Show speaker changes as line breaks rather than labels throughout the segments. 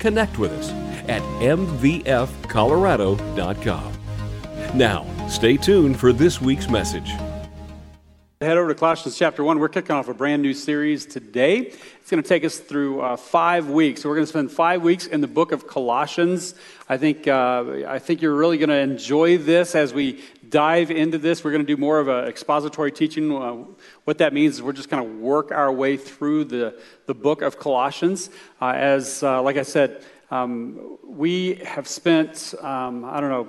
connect with us at mvfcolorado.com. Now, stay tuned for this week's message.
Head over to Colossians chapter 1. We're kicking off a brand new series today. It's going to take us through uh, five weeks. So we're going to spend five weeks in the book of Colossians. I think, uh, I think you're really going to enjoy this as we dive into this. We're going to do more of an expository teaching. Uh, what that means is we're just going to work our way through the, the book of Colossians. Uh, as, uh, like I said, um, we have spent, um, I don't know,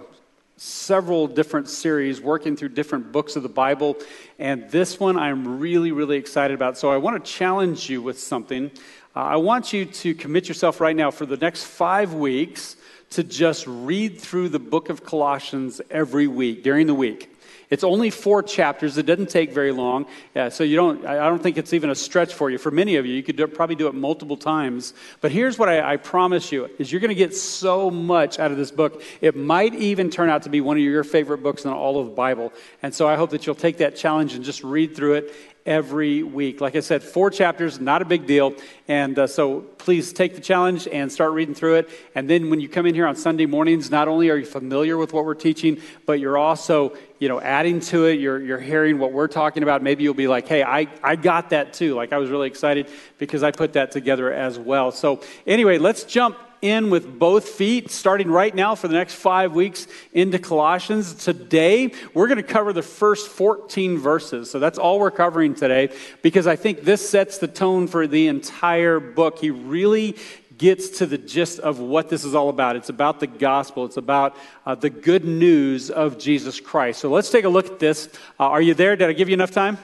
several different series working through different books of the Bible. And this one I'm really, really excited about. So I want to challenge you with something. Uh, I want you to commit yourself right now for the next five weeks to just read through the book of Colossians every week, during the week. It's only four chapters. It doesn't take very long. Yeah, so you don't, I don't think it's even a stretch for you. For many of you, you could do, probably do it multiple times. But here's what I, I promise you is you're going to get so much out of this book. It might even turn out to be one of your favorite books in all of the Bible. And so I hope that you'll take that challenge and just read through it every week. Like I said, four chapters, not a big deal. And uh, so please take the challenge and start reading through it. And then when you come in here on Sunday mornings, not only are you familiar with what we're teaching, but you're also, you know, adding to it. You're, you're hearing what we're talking about. Maybe you'll be like, hey, I, I got that too. Like I was really excited because I put that together as well. So anyway, let's jump in with both feet, starting right now for the next five weeks into Colossians. Today, we're going to cover the first 14 verses. So that's all we're covering today because I think this sets the tone for the entire book. He really gets to the gist of what this is all about. It's about the gospel, it's about uh, the good news of Jesus Christ. So let's take a look at this. Uh, are you there? Did I give you enough time?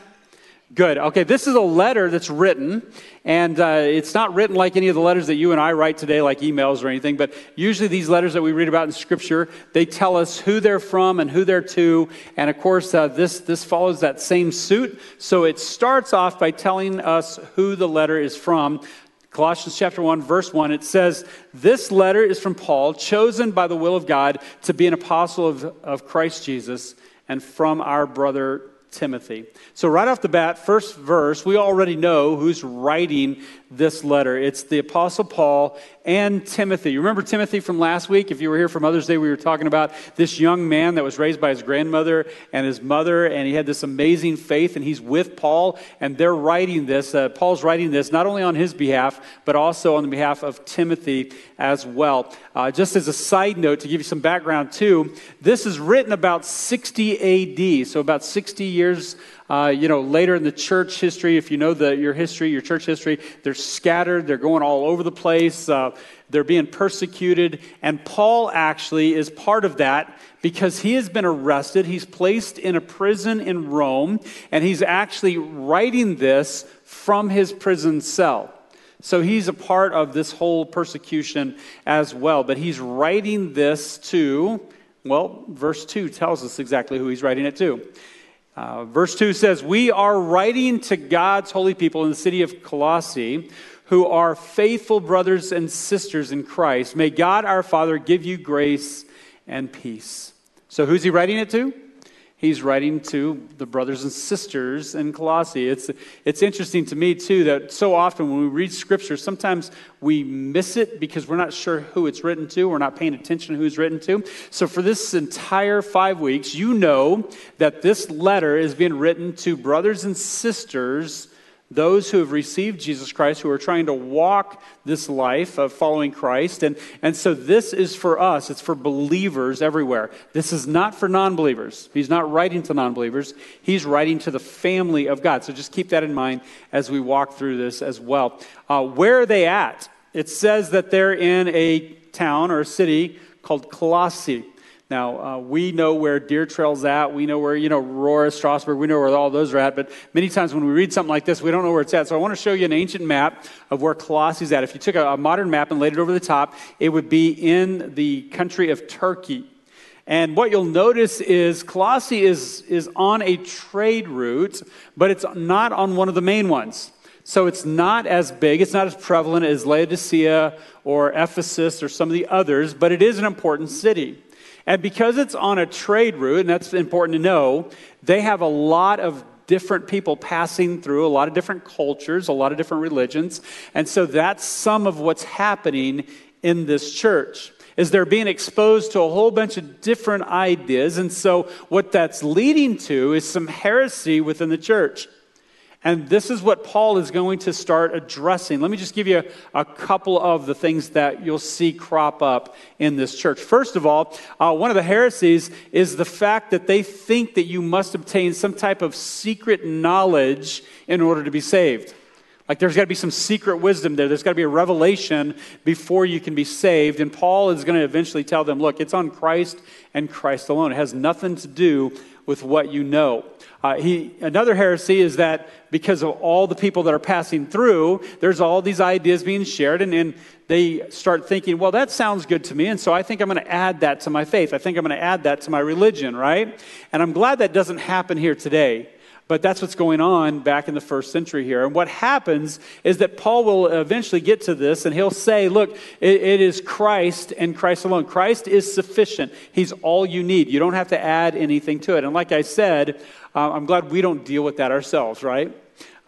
Good. Okay, this is a letter that's written, and uh, it's not written like any of the letters that you and I write today, like emails or anything, but usually these letters that we read about in Scripture, they tell us who they're from and who they're to, and of course, uh, this, this follows that same suit. So it starts off by telling us who the letter is from. Colossians chapter 1, verse 1, it says, This letter is from Paul, chosen by the will of God to be an apostle of, of Christ Jesus, and from our brother Timothy. So, right off the bat, first verse, we already know who's writing this letter. It's the Apostle Paul and Timothy. You remember Timothy from last week? If you were here for Mother's Day, we were talking about this young man that was raised by his grandmother and his mother, and he had this amazing faith, and he's with Paul, and they're writing this. Uh, Paul's writing this not only on his behalf, but also on the behalf of Timothy as well. Uh, just as a side note, to give you some background too, this is written about 60 AD, so about 60 years uh, you know, later in the church history, if you know the, your history, your church history, they're scattered, they're going all over the place, uh, they're being persecuted. And Paul actually is part of that because he has been arrested. He's placed in a prison in Rome, and he's actually writing this from his prison cell. So he's a part of this whole persecution as well. But he's writing this to, well, verse 2 tells us exactly who he's writing it to. Uh, verse 2 says, We are writing to God's holy people in the city of Colossae who are faithful brothers and sisters in Christ. May God our Father give you grace and peace. So, who's he writing it to? He's writing to the brothers and sisters in Colossae. It's, it's interesting to me, too, that so often when we read scripture, sometimes we miss it because we're not sure who it's written to. We're not paying attention to who it's written to. So for this entire five weeks, you know that this letter is being written to brothers and sisters those who have received Jesus Christ, who are trying to walk this life of following Christ. And, and so this is for us, it's for believers everywhere. This is not for non believers. He's not writing to non believers, he's writing to the family of God. So just keep that in mind as we walk through this as well. Uh, where are they at? It says that they're in a town or a city called Colossae. Now, uh, we know where Deer Trail's at. We know where, you know, Aurora, Strasburg, we know where all those are at. But many times when we read something like this, we don't know where it's at. So I want to show you an ancient map of where Colossae's at. If you took a, a modern map and laid it over the top, it would be in the country of Turkey. And what you'll notice is Colossae is, is on a trade route, but it's not on one of the main ones. So it's not as big, it's not as prevalent as Laodicea or Ephesus or some of the others, but it is an important city. And because it's on a trade route, and that's important to know, they have a lot of different people passing through, a lot of different cultures, a lot of different religions. And so that's some of what's happening in this church is they're being exposed to a whole bunch of different ideas. And so what that's leading to is some heresy within the church. And this is what Paul is going to start addressing. Let me just give you a, a, couple of the things that you'll see crop up in this church. First of all, uh, one of the heresies is the fact that they think that you must obtain some type of secret knowledge in order to be saved. Like there's got to be some secret wisdom there. There's got to be a revelation before you can be saved. And Paul is going to eventually tell them look, it's on Christ and Christ alone. It has nothing to do with what you know. Uh, he, another heresy is that because of all the people that are passing through, there's all these ideas being shared, and, and they start thinking, well, that sounds good to me, and so I think I'm going to add that to my faith. I think I'm going to add that to my religion, right? And I'm glad that doesn't happen here today. But that's what's going on back in the first century here. And what happens is that Paul will eventually get to this and he'll say, look, it, it is Christ and Christ alone. Christ is sufficient. He's all you need. You don't have to add anything to it. And like I said, uh, I'm glad we don't deal with that ourselves, right?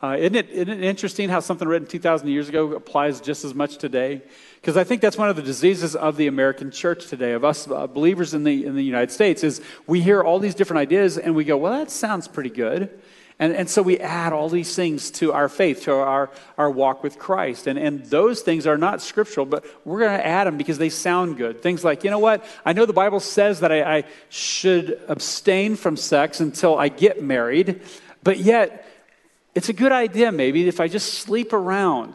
Uh, isn't, it, isn't it interesting how something written 2,000 years ago applies just as much today? Because I think that's one of the diseases of the American church today, of us uh, believers in the, in the United States, is we hear all these different ideas and we go, well, that sounds pretty good. And, and so we add all these things to our faith, to our, our walk with Christ. And, and those things are not scriptural, but we're going to add them because they sound good. Things like, you know what? I know the Bible says that I, I should abstain from sex until I get married, but yet it's a good idea maybe if I just sleep around.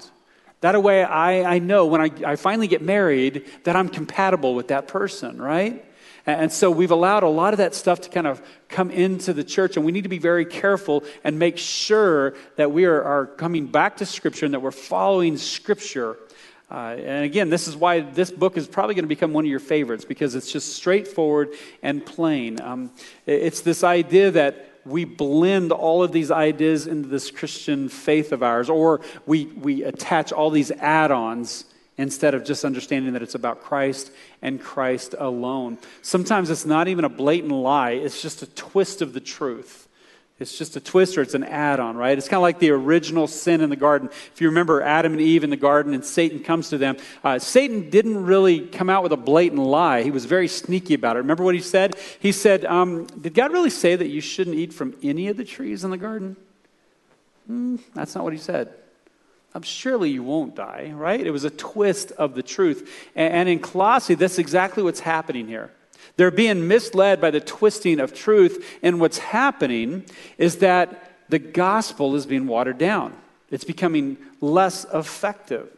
That way I, I know when I, I finally get married that I'm compatible with that person, right? And so we've allowed a lot of that stuff to kind of come into the church, and we need to be very careful and make sure that we are, are coming back to Scripture and that we're following Scripture. Uh, and again, this is why this book is probably going to become one of your favorites because it's just straightforward and plain. Um, it's this idea that we blend all of these ideas into this Christian faith of ours, or we, we attach all these add ons instead of just understanding that it's about Christ and Christ alone. Sometimes it's not even a blatant lie, it's just a twist of the truth. It's just a twist or it's an add on, right? It's kind of like the original sin in the garden. If you remember Adam and Eve in the garden and Satan comes to them, uh, Satan didn't really come out with a blatant lie. He was very sneaky about it. Remember what he said? He said, um, Did God really say that you shouldn't eat from any of the trees in the garden? Mm, that's not what he said. Um, surely you won't die, right? It was a twist of the truth. And in Colossae, that's exactly what's happening here. They're being misled by the twisting of truth. And what's happening is that the gospel is being watered down, it's becoming less effective.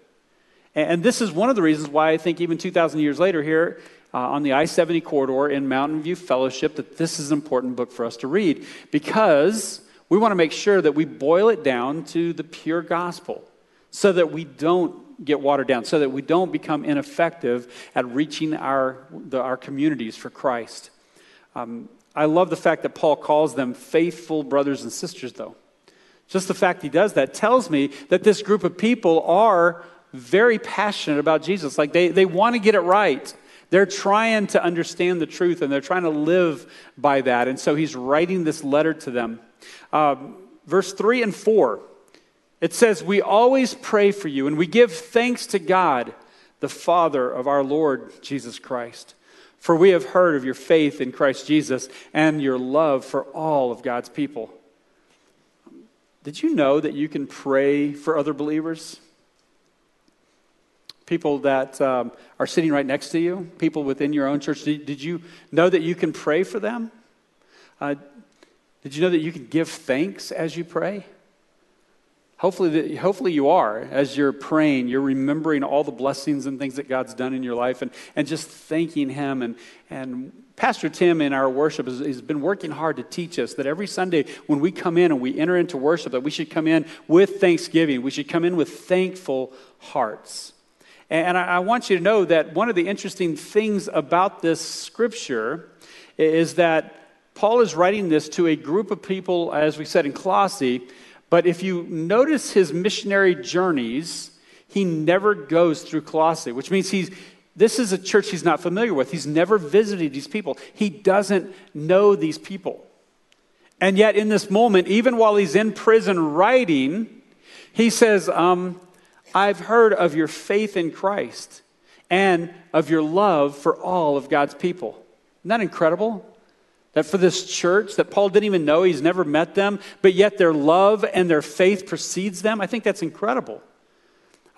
And this is one of the reasons why I think even 2,000 years later, here uh, on the I 70 corridor in Mountain View Fellowship, that this is an important book for us to read because we want to make sure that we boil it down to the pure gospel so that we don't get watered down, so that we don't become ineffective at reaching our, the, our communities for Christ. Um, I love the fact that Paul calls them faithful brothers and sisters, though. Just the fact he does that tells me that this group of people are very passionate about Jesus. Like they, they want to get it right. They're trying to understand the truth and they're trying to live by that. And so he's writing this letter to them. Uh, verse 3 and 4 it says, We always pray for you, and we give thanks to God, the Father of our Lord Jesus Christ. For we have heard of your faith in Christ Jesus and your love for all of God's people. Did you know that you can pray for other believers? People that um, are sitting right next to you, people within your own church. Did, you know that you can pray for them? Uh, did you know that you can give thanks as you pray? Hopefully, hopefully you are. As you're praying, you're remembering all the blessings and things that God's done in your life and, and just thanking Him. And, and Pastor Tim in our worship has, has, been working hard to teach us that every Sunday when we come in and we enter into worship, that we should come in with thanksgiving. We should come in with thankful hearts. And I, want you to know that one of the interesting things about this scripture is that Paul is writing this to a group of people, as we said in Colossae, but if you notice his missionary journeys, he never goes through Colossae, which means he's, this is a church he's not familiar with. He's never visited these people. He doesn't know these people. And yet, in this moment, even while he's in prison writing, he says, um, I've heard of your faith in Christ and of your love for all of God's people. Isn't that incredible? That for this church that Paul didn't even know, he's never met them, but yet their love and their faith precedes them. I think that's incredible.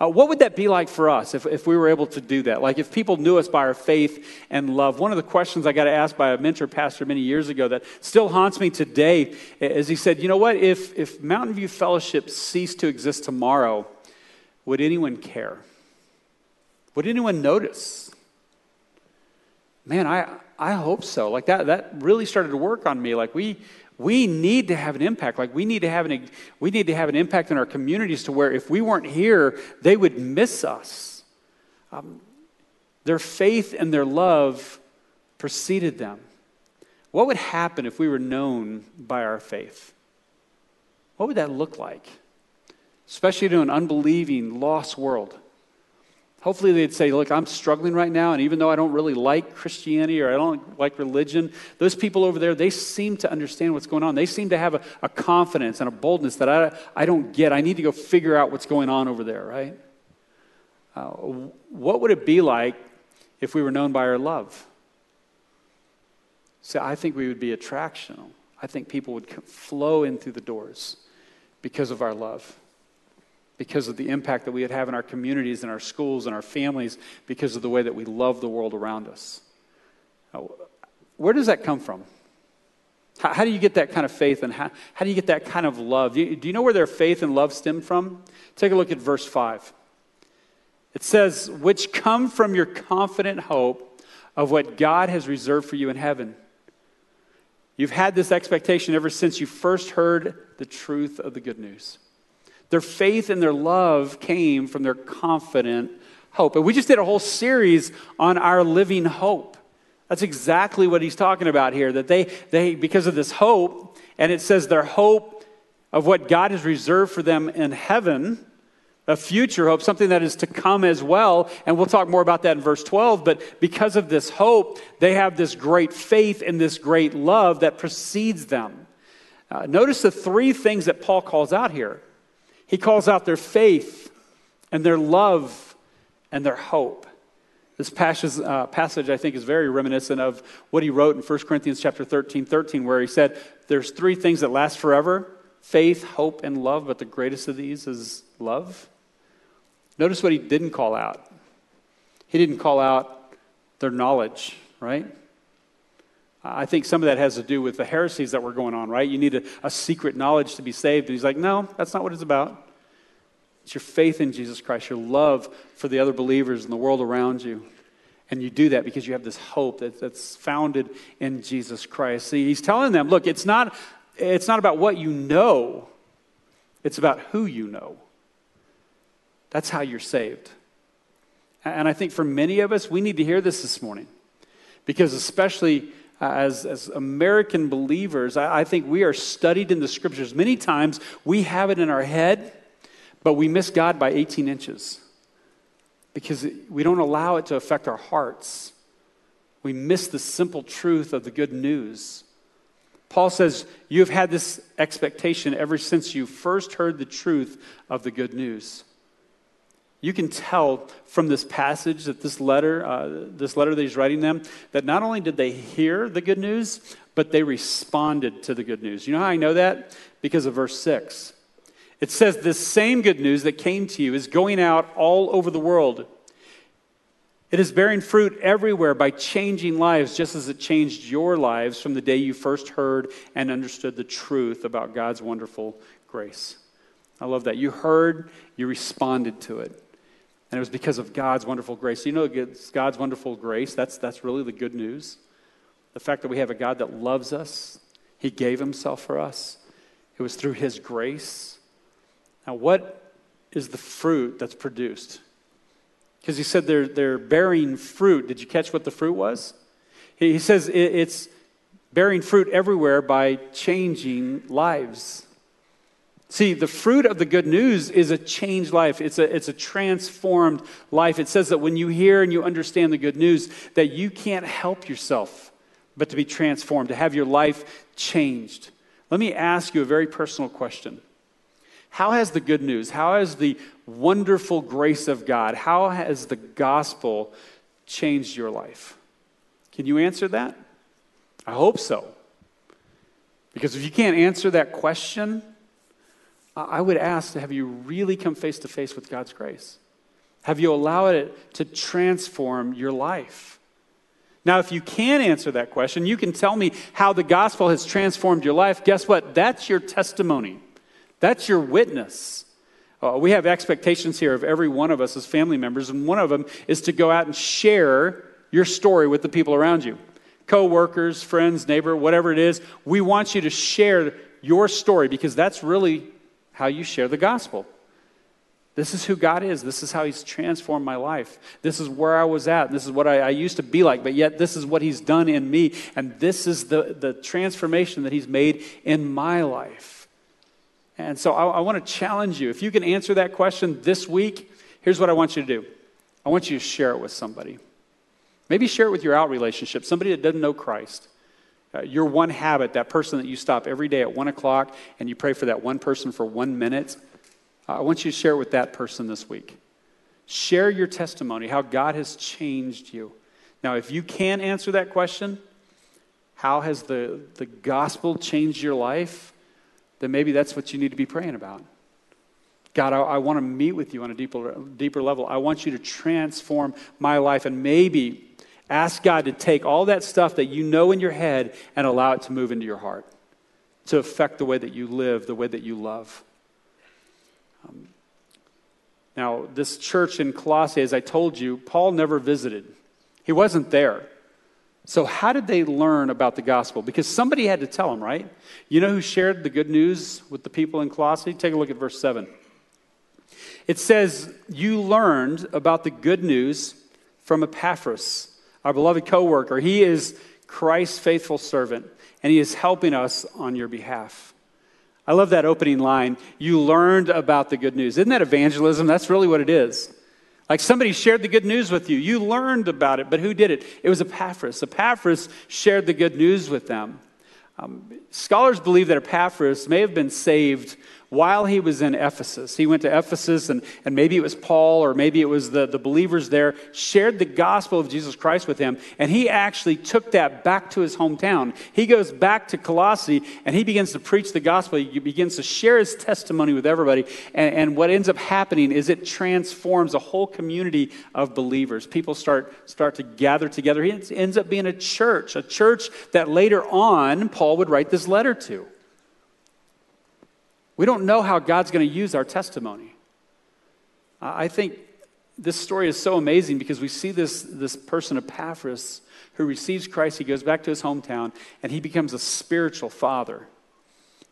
Uh, what would that be like for us if, if we were able to do that? Like if people knew us by our faith and love. One of the questions I got asked by a mentor pastor many years ago that still haunts me today is he said, You know what? If, if Mountain View Fellowship ceased to exist tomorrow, would anyone care? Would anyone notice? Man, I, I hope so. Like that, that really started to work on me. Like we, we need to have an impact. Like we need to have an, we need to have an impact in our communities to where if we weren't here, they would miss us. Um, their faith and their love preceded them. What would happen if we were known by our faith? What would that look like? Especially to an unbelieving, lost world. Hopefully, they'd say, Look, I'm struggling right now, and even though I don't really like Christianity or I don't like religion, those people over there, they seem to understand what's going on. They seem to have a, a confidence and a boldness that I, I don't get. I need to go figure out what's going on over there, right? Uh, what would it be like if we were known by our love? See, I think we would be attractional. I think people would flow in through the doors because of our love because of the impact that we would have in our communities and our schools and our families because of the way that we love the world around us. Where does that come from? How, how do you get that kind of faith and how, how do you get that kind of love? Do you, do you know where their faith and love stem from? Take a look at verse 5. It says, which come from your confident hope of what God has reserved for you in heaven. You've had this expectation ever since you first heard the truth of the good news. Their faith and their love came from their confident hope. And we just did a whole series on our living hope. That's exactly what he's talking about here. That they, they because of this hope, and it says their hope of what God has reserved for them in heaven, a future hope, something that is to come as well. And we'll talk more about that in verse 12. But because of this hope, they have this great faith and this great love that precedes them. Uh, notice the three things that Paul calls out here he calls out their faith and their love and their hope. This passage, uh, passage, I think, is very reminiscent of what he wrote in 1 Corinthians chapter 13, 13, where he said, There's three things that last forever faith, hope, and love, but the greatest of these is love. Notice what he didn't call out. He didn't call out their knowledge, right? I think some of that has to do with the heresies that were going on, right? You need a, a, secret knowledge to be saved. And he's like, no, that's not what it's about. It's your faith in Jesus Christ, your love for the other believers in the world around you. And you do that because you have this hope that, that's founded in Jesus Christ. See, he's telling them, look, it's not, it's not about what you know, it's about who you know. That's how you're saved. And I think for many of us, we need to hear this this morning. Because especially Uh, as, as American believers, I, I think we are studied in the scriptures. Many times we have it in our head, but we miss God by 18 inches because we don't allow it to affect our hearts. We miss the simple truth of the good news. Paul says, You have had this expectation ever since you first heard the truth of the good news. You can tell from this passage that this letter, uh, this letter that he's writing them, that not only did they hear the good news, but they responded to the good news. You know how I know that? Because of verse 6. It says, This same good news that came to you is going out all over the world. It is bearing fruit everywhere by changing lives, just as it changed your lives from the day you first heard and understood the truth about God's wonderful grace. I love that. You heard, you responded to it. And it was because of God's wonderful grace. You know, God's wonderful grace, that's, that's really the good news. The fact that we have a God that loves us, He gave Himself for us. It was through His grace. Now, what is the fruit that's produced? Because He said they're, they're bearing fruit. Did you catch what the fruit was? He, he says it, it's bearing fruit everywhere by changing lives. See, the fruit of the good news is a changed life. It's a, it's a transformed life. It says that when you hear and you understand the good news, that you can't help yourself but to be transformed, to have your life changed. Let me ask you a very personal question. How has the good news, how has the wonderful grace of God, how has the gospel changed your life? Can you answer that? I hope so. Because if you can't answer that question, I would ask to have you really come face to face with God's grace? Have you allowed it to transform your life? Now, if you can answer that question, you can tell me how the gospel has transformed your life. Guess what? That's your testimony, that's your witness. Uh, we have expectations here of every one of us as family members, and one of them is to go out and share your story with the people around you co-workers friends neighbor whatever it is we want you to share your story because that's really how you share the gospel. This is who God is. This is how He's transformed my life. This is where I was at. This is what I, I, used to be like, but yet this is what He's done in me. And this is the, the transformation that He's made in my life. And so I, I want to challenge you. If you can answer that question this week, here's what I want you to do I want you to share it with somebody. Maybe share it with your out relationship, somebody that doesn't know Christ. Uh, your one habit, that person that you stop every day at one o'clock and you pray for that one person for one minute, uh, I want you to share it with that person this week. Share your testimony, how God has changed you. Now, if you can answer that question, how has the, the gospel changed your life? Then maybe that's what you need to be praying about. God, I, I want to meet with you on a deeper, deeper level. I want you to transform my life. And maybe Ask God to take all that stuff that you know in your head and allow it to move into your heart, to affect the way that you live, the way that you love. Um, now, this church in Colossae, as I told you, Paul never visited, he wasn't there. So, how did they learn about the gospel? Because somebody had to tell them, right? You know who shared the good news with the people in Colossae? Take a look at verse 7. It says, You learned about the good news from Epaphras our beloved coworker. He is Christ's faithful servant, and he is helping us on your behalf. I love that opening line. You learned about the good news. Isn't that evangelism? That's really what it is. Like somebody shared the good news with you. You learned about it, but who did it? It was Epaphras. Epaphras shared the good news with them. Um, scholars believe that Epaphras may have been saved while he was in Ephesus. He went to Ephesus, and, and maybe it was Paul or maybe it was the, the believers there, shared the gospel of Jesus Christ with him, and he actually took that back to his hometown. He goes back to Colossae and he begins to preach the gospel. He begins to share his testimony with everybody. And, and what ends up happening is it transforms a whole community of believers. People start, start to gather together. He ends up being a church, a church that later on Paul would write this letter to. We don't know how God's going to use our testimony. I think this story is so amazing because we see this, this person, Epaphras, who receives Christ. He goes back to his hometown and he becomes a spiritual father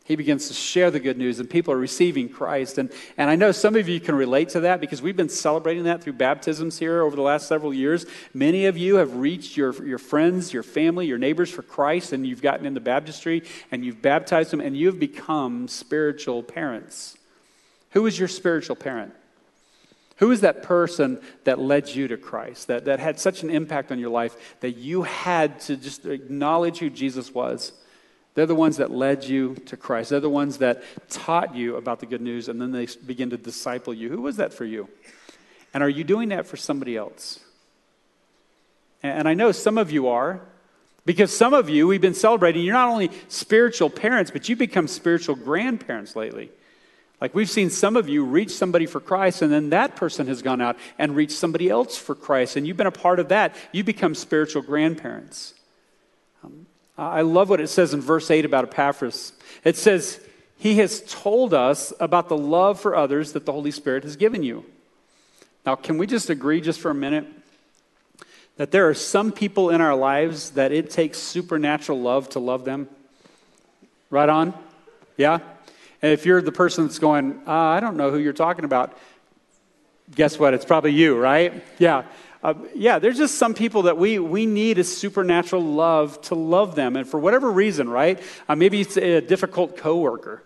he begins to share the good news and people are receiving Christ. And, and I know some of you can relate to that because we've been celebrating that through baptisms here over the last several years. Many of you have reached your, your friends, your family, your neighbors for Christ, and you've gotten in the baptistry and you've baptized them and you've become spiritual parents. Who is your spiritual parent? Who is that person that led you to Christ, that, that had such an impact on your life that you had to just acknowledge who Jesus was? They're the ones that led you to Christ. They're the ones that taught you about the good news, and then they begin to disciple you. Who was that for you? And are you doing that for somebody else? And I know some of you are, because some of you, we've been celebrating, you're not only spiritual parents, but you've become spiritual grandparents lately. Like we've seen some of you reach somebody for Christ, and then that person has gone out and reached somebody else for Christ, and you've been a part of that. You become spiritual grandparents. I love what it says in verse 8 about Epaphras. It says, He has told us about the love for others that the Holy Spirit has given you. Now, can we just agree just for a minute that there are some people in our lives that it takes supernatural love to love them? Right on? Yeah? And if you're the person that's going, uh, I don't know who you're talking about, guess what? It's probably you, right? Yeah. Uh, yeah, there's just some people that we, we need a supernatural love to love them. And for whatever reason, right? Uh, maybe it's a difficult coworker.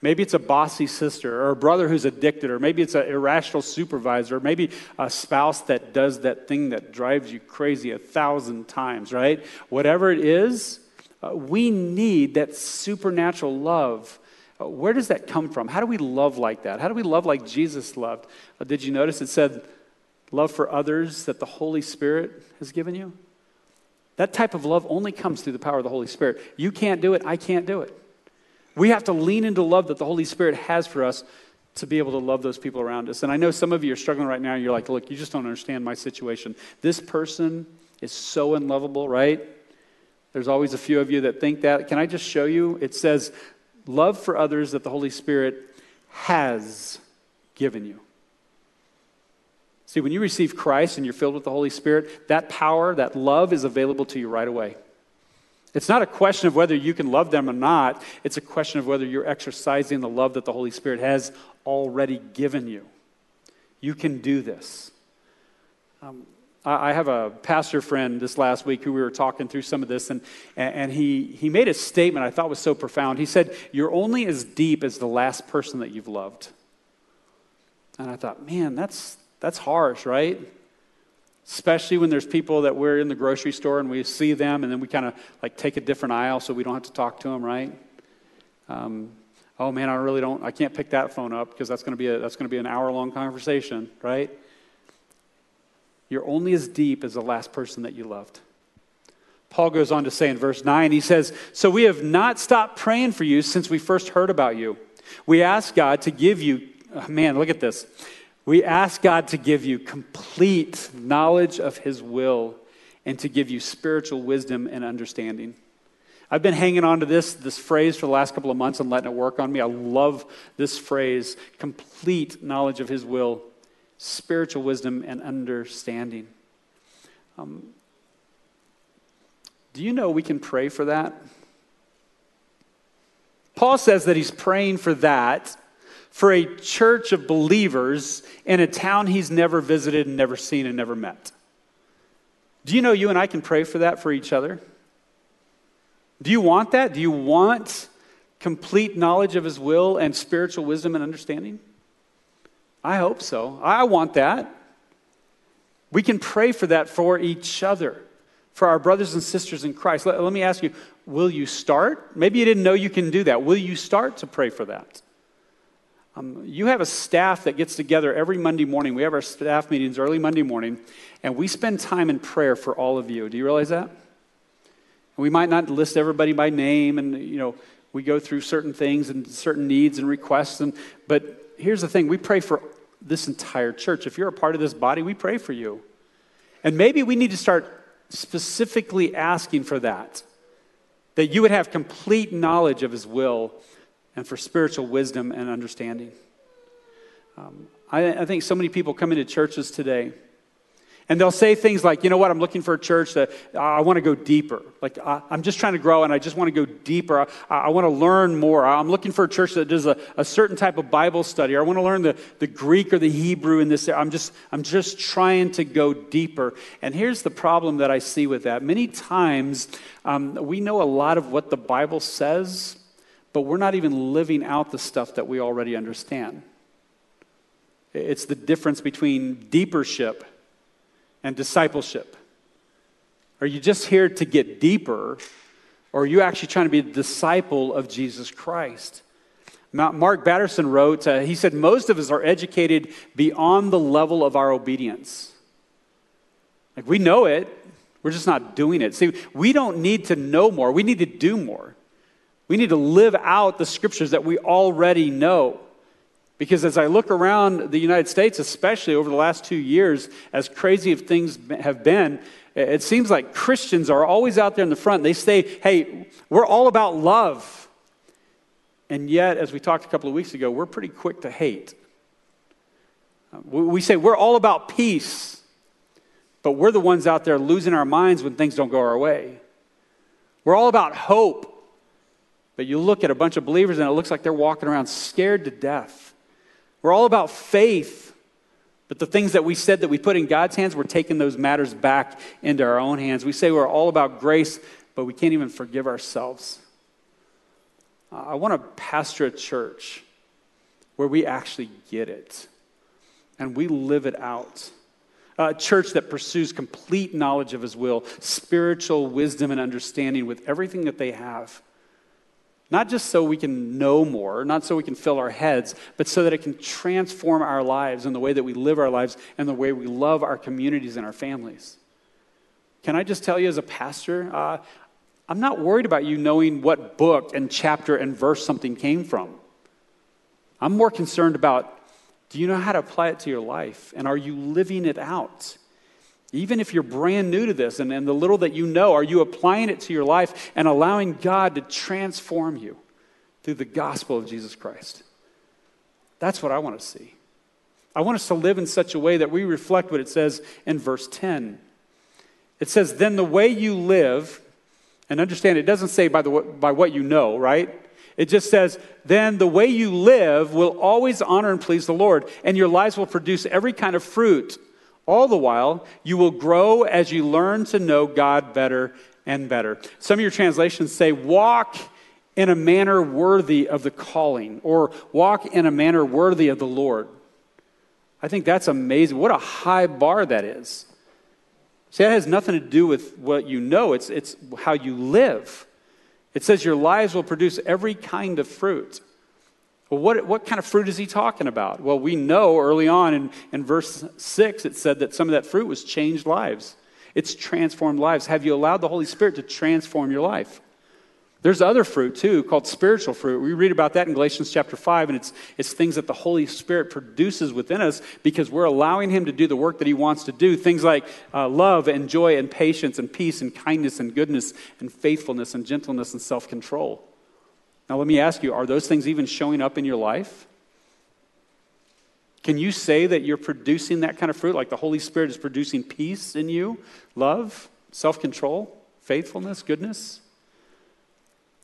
Maybe it's a bossy sister or a brother who's addicted, or maybe it's an irrational supervisor, or maybe a spouse that does that thing that drives you crazy a thousand times, right? Whatever it is, uh, we need that supernatural love. Uh, where does that come from? How do we love like that? How do we love like Jesus loved? Uh, did you notice it said, love for others that the Holy Spirit has given you? That type of love only comes through the power of the Holy Spirit. You can't do it, I can't do it. We have to lean into love that the Holy Spirit has for us to be able to love those people around us. And I know some of you are struggling right now. You're like, look, you just don't understand my situation. This person is so unlovable, right? There's always a few of you that think that. Can I just show you? It says, love for others that the Holy Spirit has given you. See, when you receive Christ and you're filled with the Holy Spirit, that power, that love is available to you right away. It's not a question of whether you can love them or not. It's a question of whether you're exercising the love that the Holy Spirit has already given you. You can do this. Um, I have a pastor friend this last week who we were talking through some of this, and, and he, he made a statement I thought was so profound. He said, You're only as deep as the last person that you've loved. And I thought, man, that's, that's harsh, right? especially when there's people that we're in the grocery store and we see them and then we kind of like take a different aisle so we don't have to talk to them right? Um, oh man i really don't i can't pick that phone up because that's going to be a, that's going to be an hour long conversation right? You're only as deep as the last person that you loved. Paul goes on to say in verse 9 he says so we have not stopped praying for you since we first heard about you. We ask god to give you man look at this we ask God to give you complete knowledge of His will and to give you spiritual wisdom and understanding. I've been hanging on to this, this phrase for the last couple of months and letting it work on me. I love this phrase complete knowledge of His will, spiritual wisdom, and understanding. Um, do you know we can pray for that? Paul says that he's praying for that for a church of believers in a town he's never visited and never seen and never met. Do you know you and I can pray for that for each other? Do you want that? Do you want complete knowledge of his will and spiritual wisdom and understanding? I hope so. I want that. We can pray for that for each other, for our brothers and sisters in Christ. Let, let me ask you will you start? Maybe you didn't know you can do that. Will you start to pray for that? Um, you have a staff that gets together every Monday morning. We have our staff meetings early Monday morning, and we spend time in prayer for all of you. Do you realize that? We might not list everybody by name, and you know we go through certain things and certain needs and requests. And but here's the thing: we pray for this entire church. If you're a part of this body, we pray for you. And maybe we need to start specifically asking for that, that you would have complete knowledge of His will and for spiritual wisdom and understanding. Um, I, I think so many people come into churches today and they'll say things like, you know what, I'm looking for a church that uh, I want to go deeper. Like, I, am just trying to grow and I just want to go deeper. I, I want to learn more. I'm looking for a church that does a, a certain type of Bible study. I want to learn the, the Greek or the Hebrew in this. I'm just, I'm just trying to go deeper. And here's the problem that I see with that. Many times, um, we know a lot of what the Bible says, but we're not even living out the stuff that we already understand. It's the difference between deepership and discipleship. Are you just here to get deeper, or are you actually trying to be a disciple of Jesus Christ? Mark Batterson wrote, uh, he said, Most of us are educated beyond the level of our obedience. Like we know it, we're just not doing it. See, we don't need to know more, we need to do more. We need to live out the scriptures that we already know. Because as I look around the United States, especially over the last two years, as crazy as things have been, it seems like Christians are always out there in the front. They say, hey, we're all about love. And yet, as we talked a couple of weeks ago, we're pretty quick to hate. We say we're all about peace, but we're the ones out there losing our minds when things don't go our way. We're all about hope, but you look at a bunch of believers and it looks like they're walking around scared to death. We're all about faith, but the things that we said that we put in God's hands, we're taking those matters back into our own hands. We say we're all about grace, but we can't even forgive ourselves. I want to pastor a church where we actually get it and we live it out. A church that pursues complete knowledge of His will, spiritual wisdom and understanding with everything that they have. Not just so we can know more, not so we can fill our heads, but so that it can transform our lives and the way that we live our lives and the way we love our communities and our families. Can I just tell you, as a pastor, uh, I'm not worried about you knowing what book and chapter and verse something came from. I'm more concerned about do you know how to apply it to your life? And are you living it out? Even if you're brand new to this and, and the little that you know, are you applying it to your life and allowing God to transform you through the gospel of Jesus Christ? That's what I want to see. I want us to live in such a way that we reflect what it says in verse 10. It says, Then the way you live, and understand it doesn't say by, the, by what you know, right? It just says, then the way you live will always honor and please the Lord, and your lives will produce every kind of fruit. All the while, you will grow as you learn to know God better and better. Some of your translations say, walk in a manner worthy of the calling, or walk in a manner worthy of the Lord. I think that's amazing. What a high bar that is. See, that has nothing to do with what you know, it's, it's how you live. It says your lives will produce every kind of fruit. Well, what, what kind of fruit is he talking about? Well, we know early on in, in verse 6, it said that some of that fruit was changed lives. It's transformed lives. Have you allowed the Holy Spirit to transform your life? There's other fruit too called spiritual fruit. We read about that in Galatians chapter 5, and it's, it's things that the Holy Spirit produces within us because we're allowing Him to do the work that He wants to do. Things like uh, love and joy and patience and peace and kindness and goodness and faithfulness and gentleness and self control. Now, let me ask you are those things even showing up in your life? Can you say that you're producing that kind of fruit, like the Holy Spirit is producing peace in you, love, self control, faithfulness, goodness?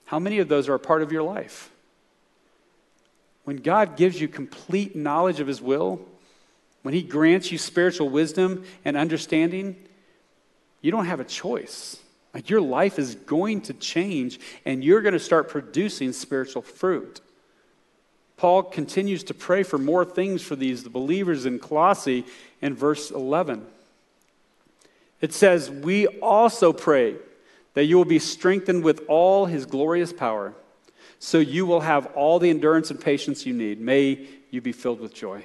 How many of those are a part of your life? When God gives you complete knowledge of His will, when He grants you spiritual wisdom and understanding, you don't have a choice. Like your life is going to change and you're going to start producing spiritual fruit. Paul continues to pray for more things for these the believers in Colossae in verse 11. It says, We also pray that you will be strengthened with all his glorious power, so you will have all the endurance and patience you need. May you be filled with joy.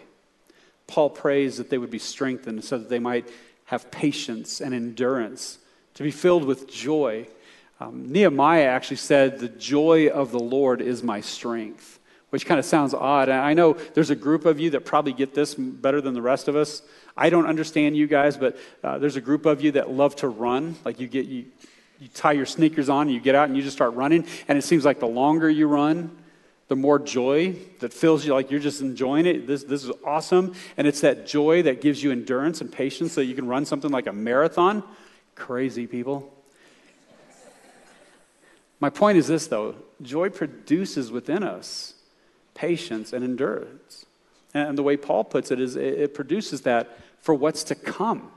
Paul prays that they would be strengthened so that they might have patience and endurance, to be filled with joy. Um, Nehemiah actually said, The joy of the Lord is my strength, which kind of sounds odd. And I know there's a group of you that probably get this better than the rest of us. I don't understand you guys, but uh, there's a group of you that love to run. Like you get, you, you tie your sneakers on, and you get out and you just start running, and it seems like the longer you run, the more joy that fills you like you're just enjoying it. This, this is awesome. And it's that joy that gives you endurance and patience so you can run something like a marathon. Crazy people. My point is this, though joy produces within us patience and endurance. And the way Paul puts it is it produces that for what's to come.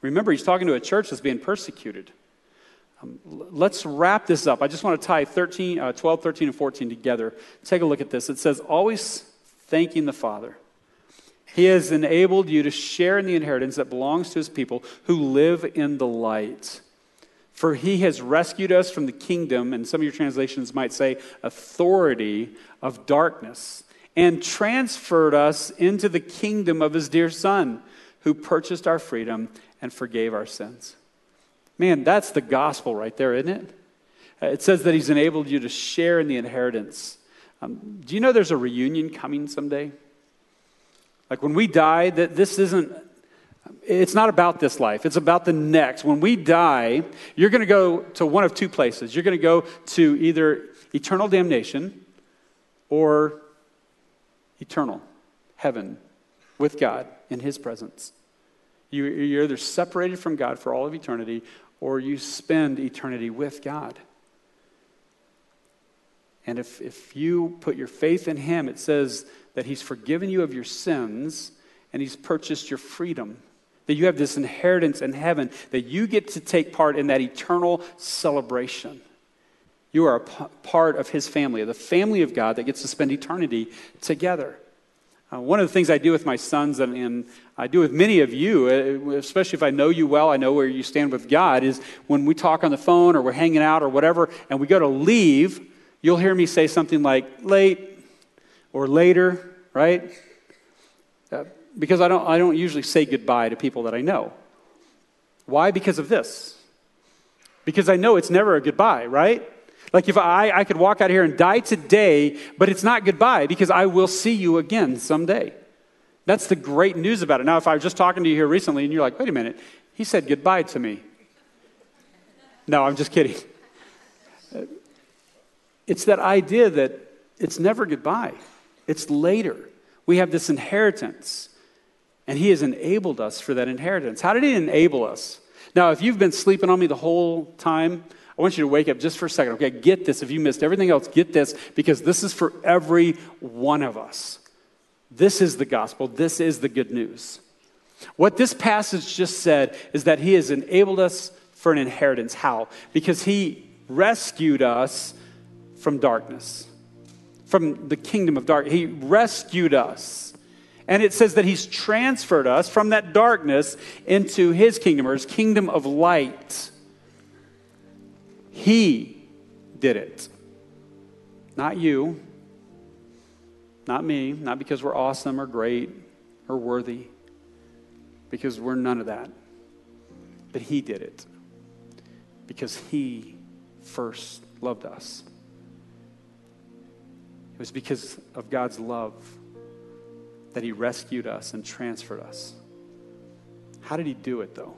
Remember, he's talking to a church that's being persecuted. Um, let's wrap this up. I just want to tie 13, uh, 12, 13, and 14 together. Take a look at this. It says, Always thanking the Father. He has enabled you to share in the inheritance that belongs to his people who live in the light. For he has rescued us from the kingdom, and some of your translations might say authority of darkness, and transferred us into the kingdom of his dear Son, who purchased our freedom and forgave our sins. Man, that's the gospel right there, isn't it? Uh, it says that he's enabled you to share in the inheritance. Um, do you know there's a reunion coming someday? Like when we die, that this isn't it's not about this life. It's about the next. When we die, you're going to go to one of two places. You're going to go to either eternal damnation or eternal, heaven, with God in His presence. You, you're either separated from God for all of eternity or you spend eternity with God. And if, if you put your faith in Him, it says that He's forgiven you of your sins and He's purchased your freedom. That you have this inheritance in heaven, that you get to take part in that eternal celebration. You are a p- part of His family, the family of God that gets to spend eternity together. Uh, one of the things I do with my sons, and, and, I do with many of you, uh, especially if I know you well, I know where you stand with God, is when we talk on the phone or we're hanging out or whatever, and we go to leave, you'll hear me say something like late or later, right? Uh, because I don't, I don't usually say goodbye to people that I know. Why? Because of this. Because I know it's never a goodbye, right? Like if I, I could walk out here and die today, but it's not goodbye because I will see you again someday. That's the great news about it. Now, if I was just talking to you here recently and you're like, wait a minute, he said goodbye to me. No, I'm just kidding. It's that idea that it's never goodbye, it's later. We have this inheritance, and he has enabled us for that inheritance. How did he enable us? Now, if you've been sleeping on me the whole time, I want you to wake up just for a second. Okay, get this. If you missed everything else, get this because this is for every one of us. This is the gospel. This is the good news. What this passage just said is that he has enabled us for an inheritance. How? Because he rescued us from darkness, from the kingdom of darkness. He rescued us. And it says that he's transferred us from that darkness into his kingdom or his kingdom of light. He did it. Not you, not me, not because we're awesome or great or worthy, because we're none of that. But He did it because He first loved us. It was because of God's love that He rescued us and transferred us. How did He do it, though?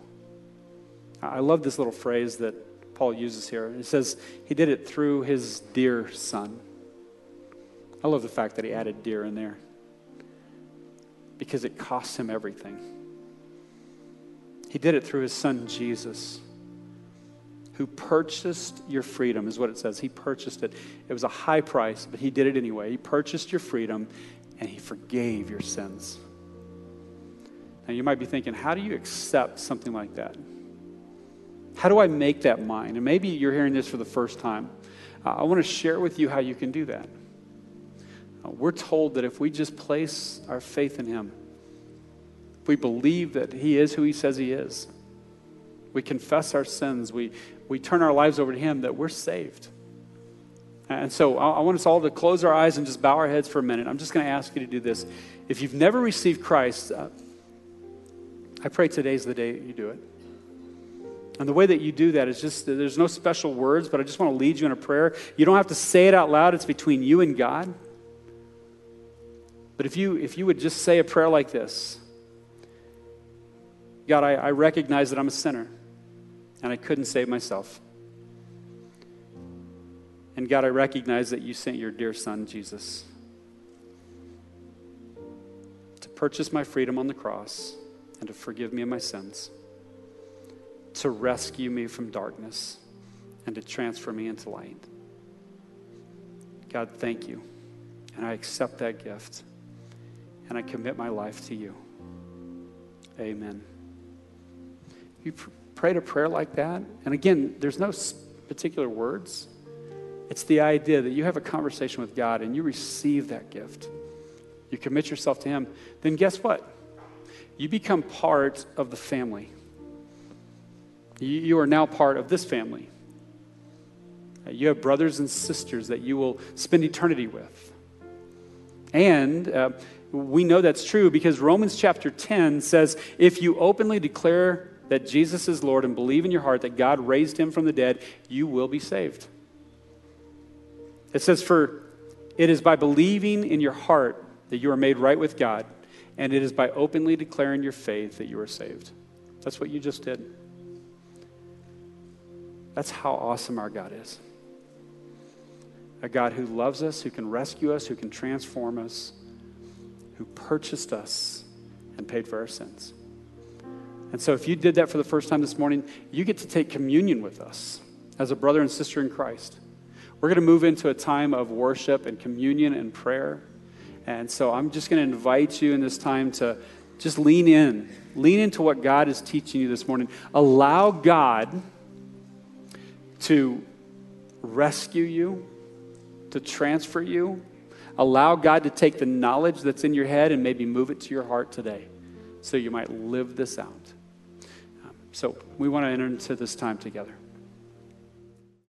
I love this little phrase that Paul uses here. He says he did it through his dear son. I love the fact that he added dear in there because it cost him everything. He did it through his son Jesus, who purchased your freedom, is what it says. He purchased it. It was a high price, but he did it anyway. He purchased your freedom and he forgave your sins. Now, you might be thinking, how do you accept something like that? How do I make that mine? And maybe you're hearing this for the first time. Uh, I want to share with you how you can do that. Uh, we're told that if we just place our faith in Him, if we believe that He is who He says He is, we confess our sins, we, we turn our lives over to Him, that we're saved. And so I, want us all to close our eyes and just bow our heads for a minute. I'm just going to ask you to do this. If you've never received Christ, uh, I pray today's the day you do it. And the way that you do that is just, there's no special words, but I just want to lead you in a prayer. You don't have to say it out loud, it's between you and God. But if you, if you would just say a prayer like this God, I, I recognize that I'm a sinner and I couldn't save myself. And God, I recognize that you sent your dear son, Jesus, to purchase my freedom on the cross and to forgive me of my sins to rescue me from darkness and to transfer me into light. God, thank you. And I accept that gift. And I commit my life to you. Amen. You pr- prayed a prayer like that, and again, there's no particular words. It's the idea that you have a conversation with God and you receive that gift. You commit yourself to Him. Then guess what? You become part of the family. You are now part of this family. You have brothers and sisters that you will spend eternity with. And uh, we know that's true because Romans chapter 10 says if you openly declare that Jesus is Lord and believe in your heart that God raised him from the dead, you will be saved. It says, For it is by believing in your heart that you are made right with God, and it is by openly declaring your faith that you are saved. That's what you just did. That's how awesome our God is. a God who loves us, who can rescue us, who can transform us, who purchased us and paid for our sins. And so, if you did that for the first time this morning, you get to take communion with us as a brother and sister in Christ. We're going to move into a time of worship and communion and prayer. And so, I'm just going to invite you in this time to just lean in, lean into what God is teaching you this morning. Allow God to rescue you, to transfer you. Allow God to take the knowledge that's in your head and maybe move it to your heart today so you might live this out. So we want to enter into this time together.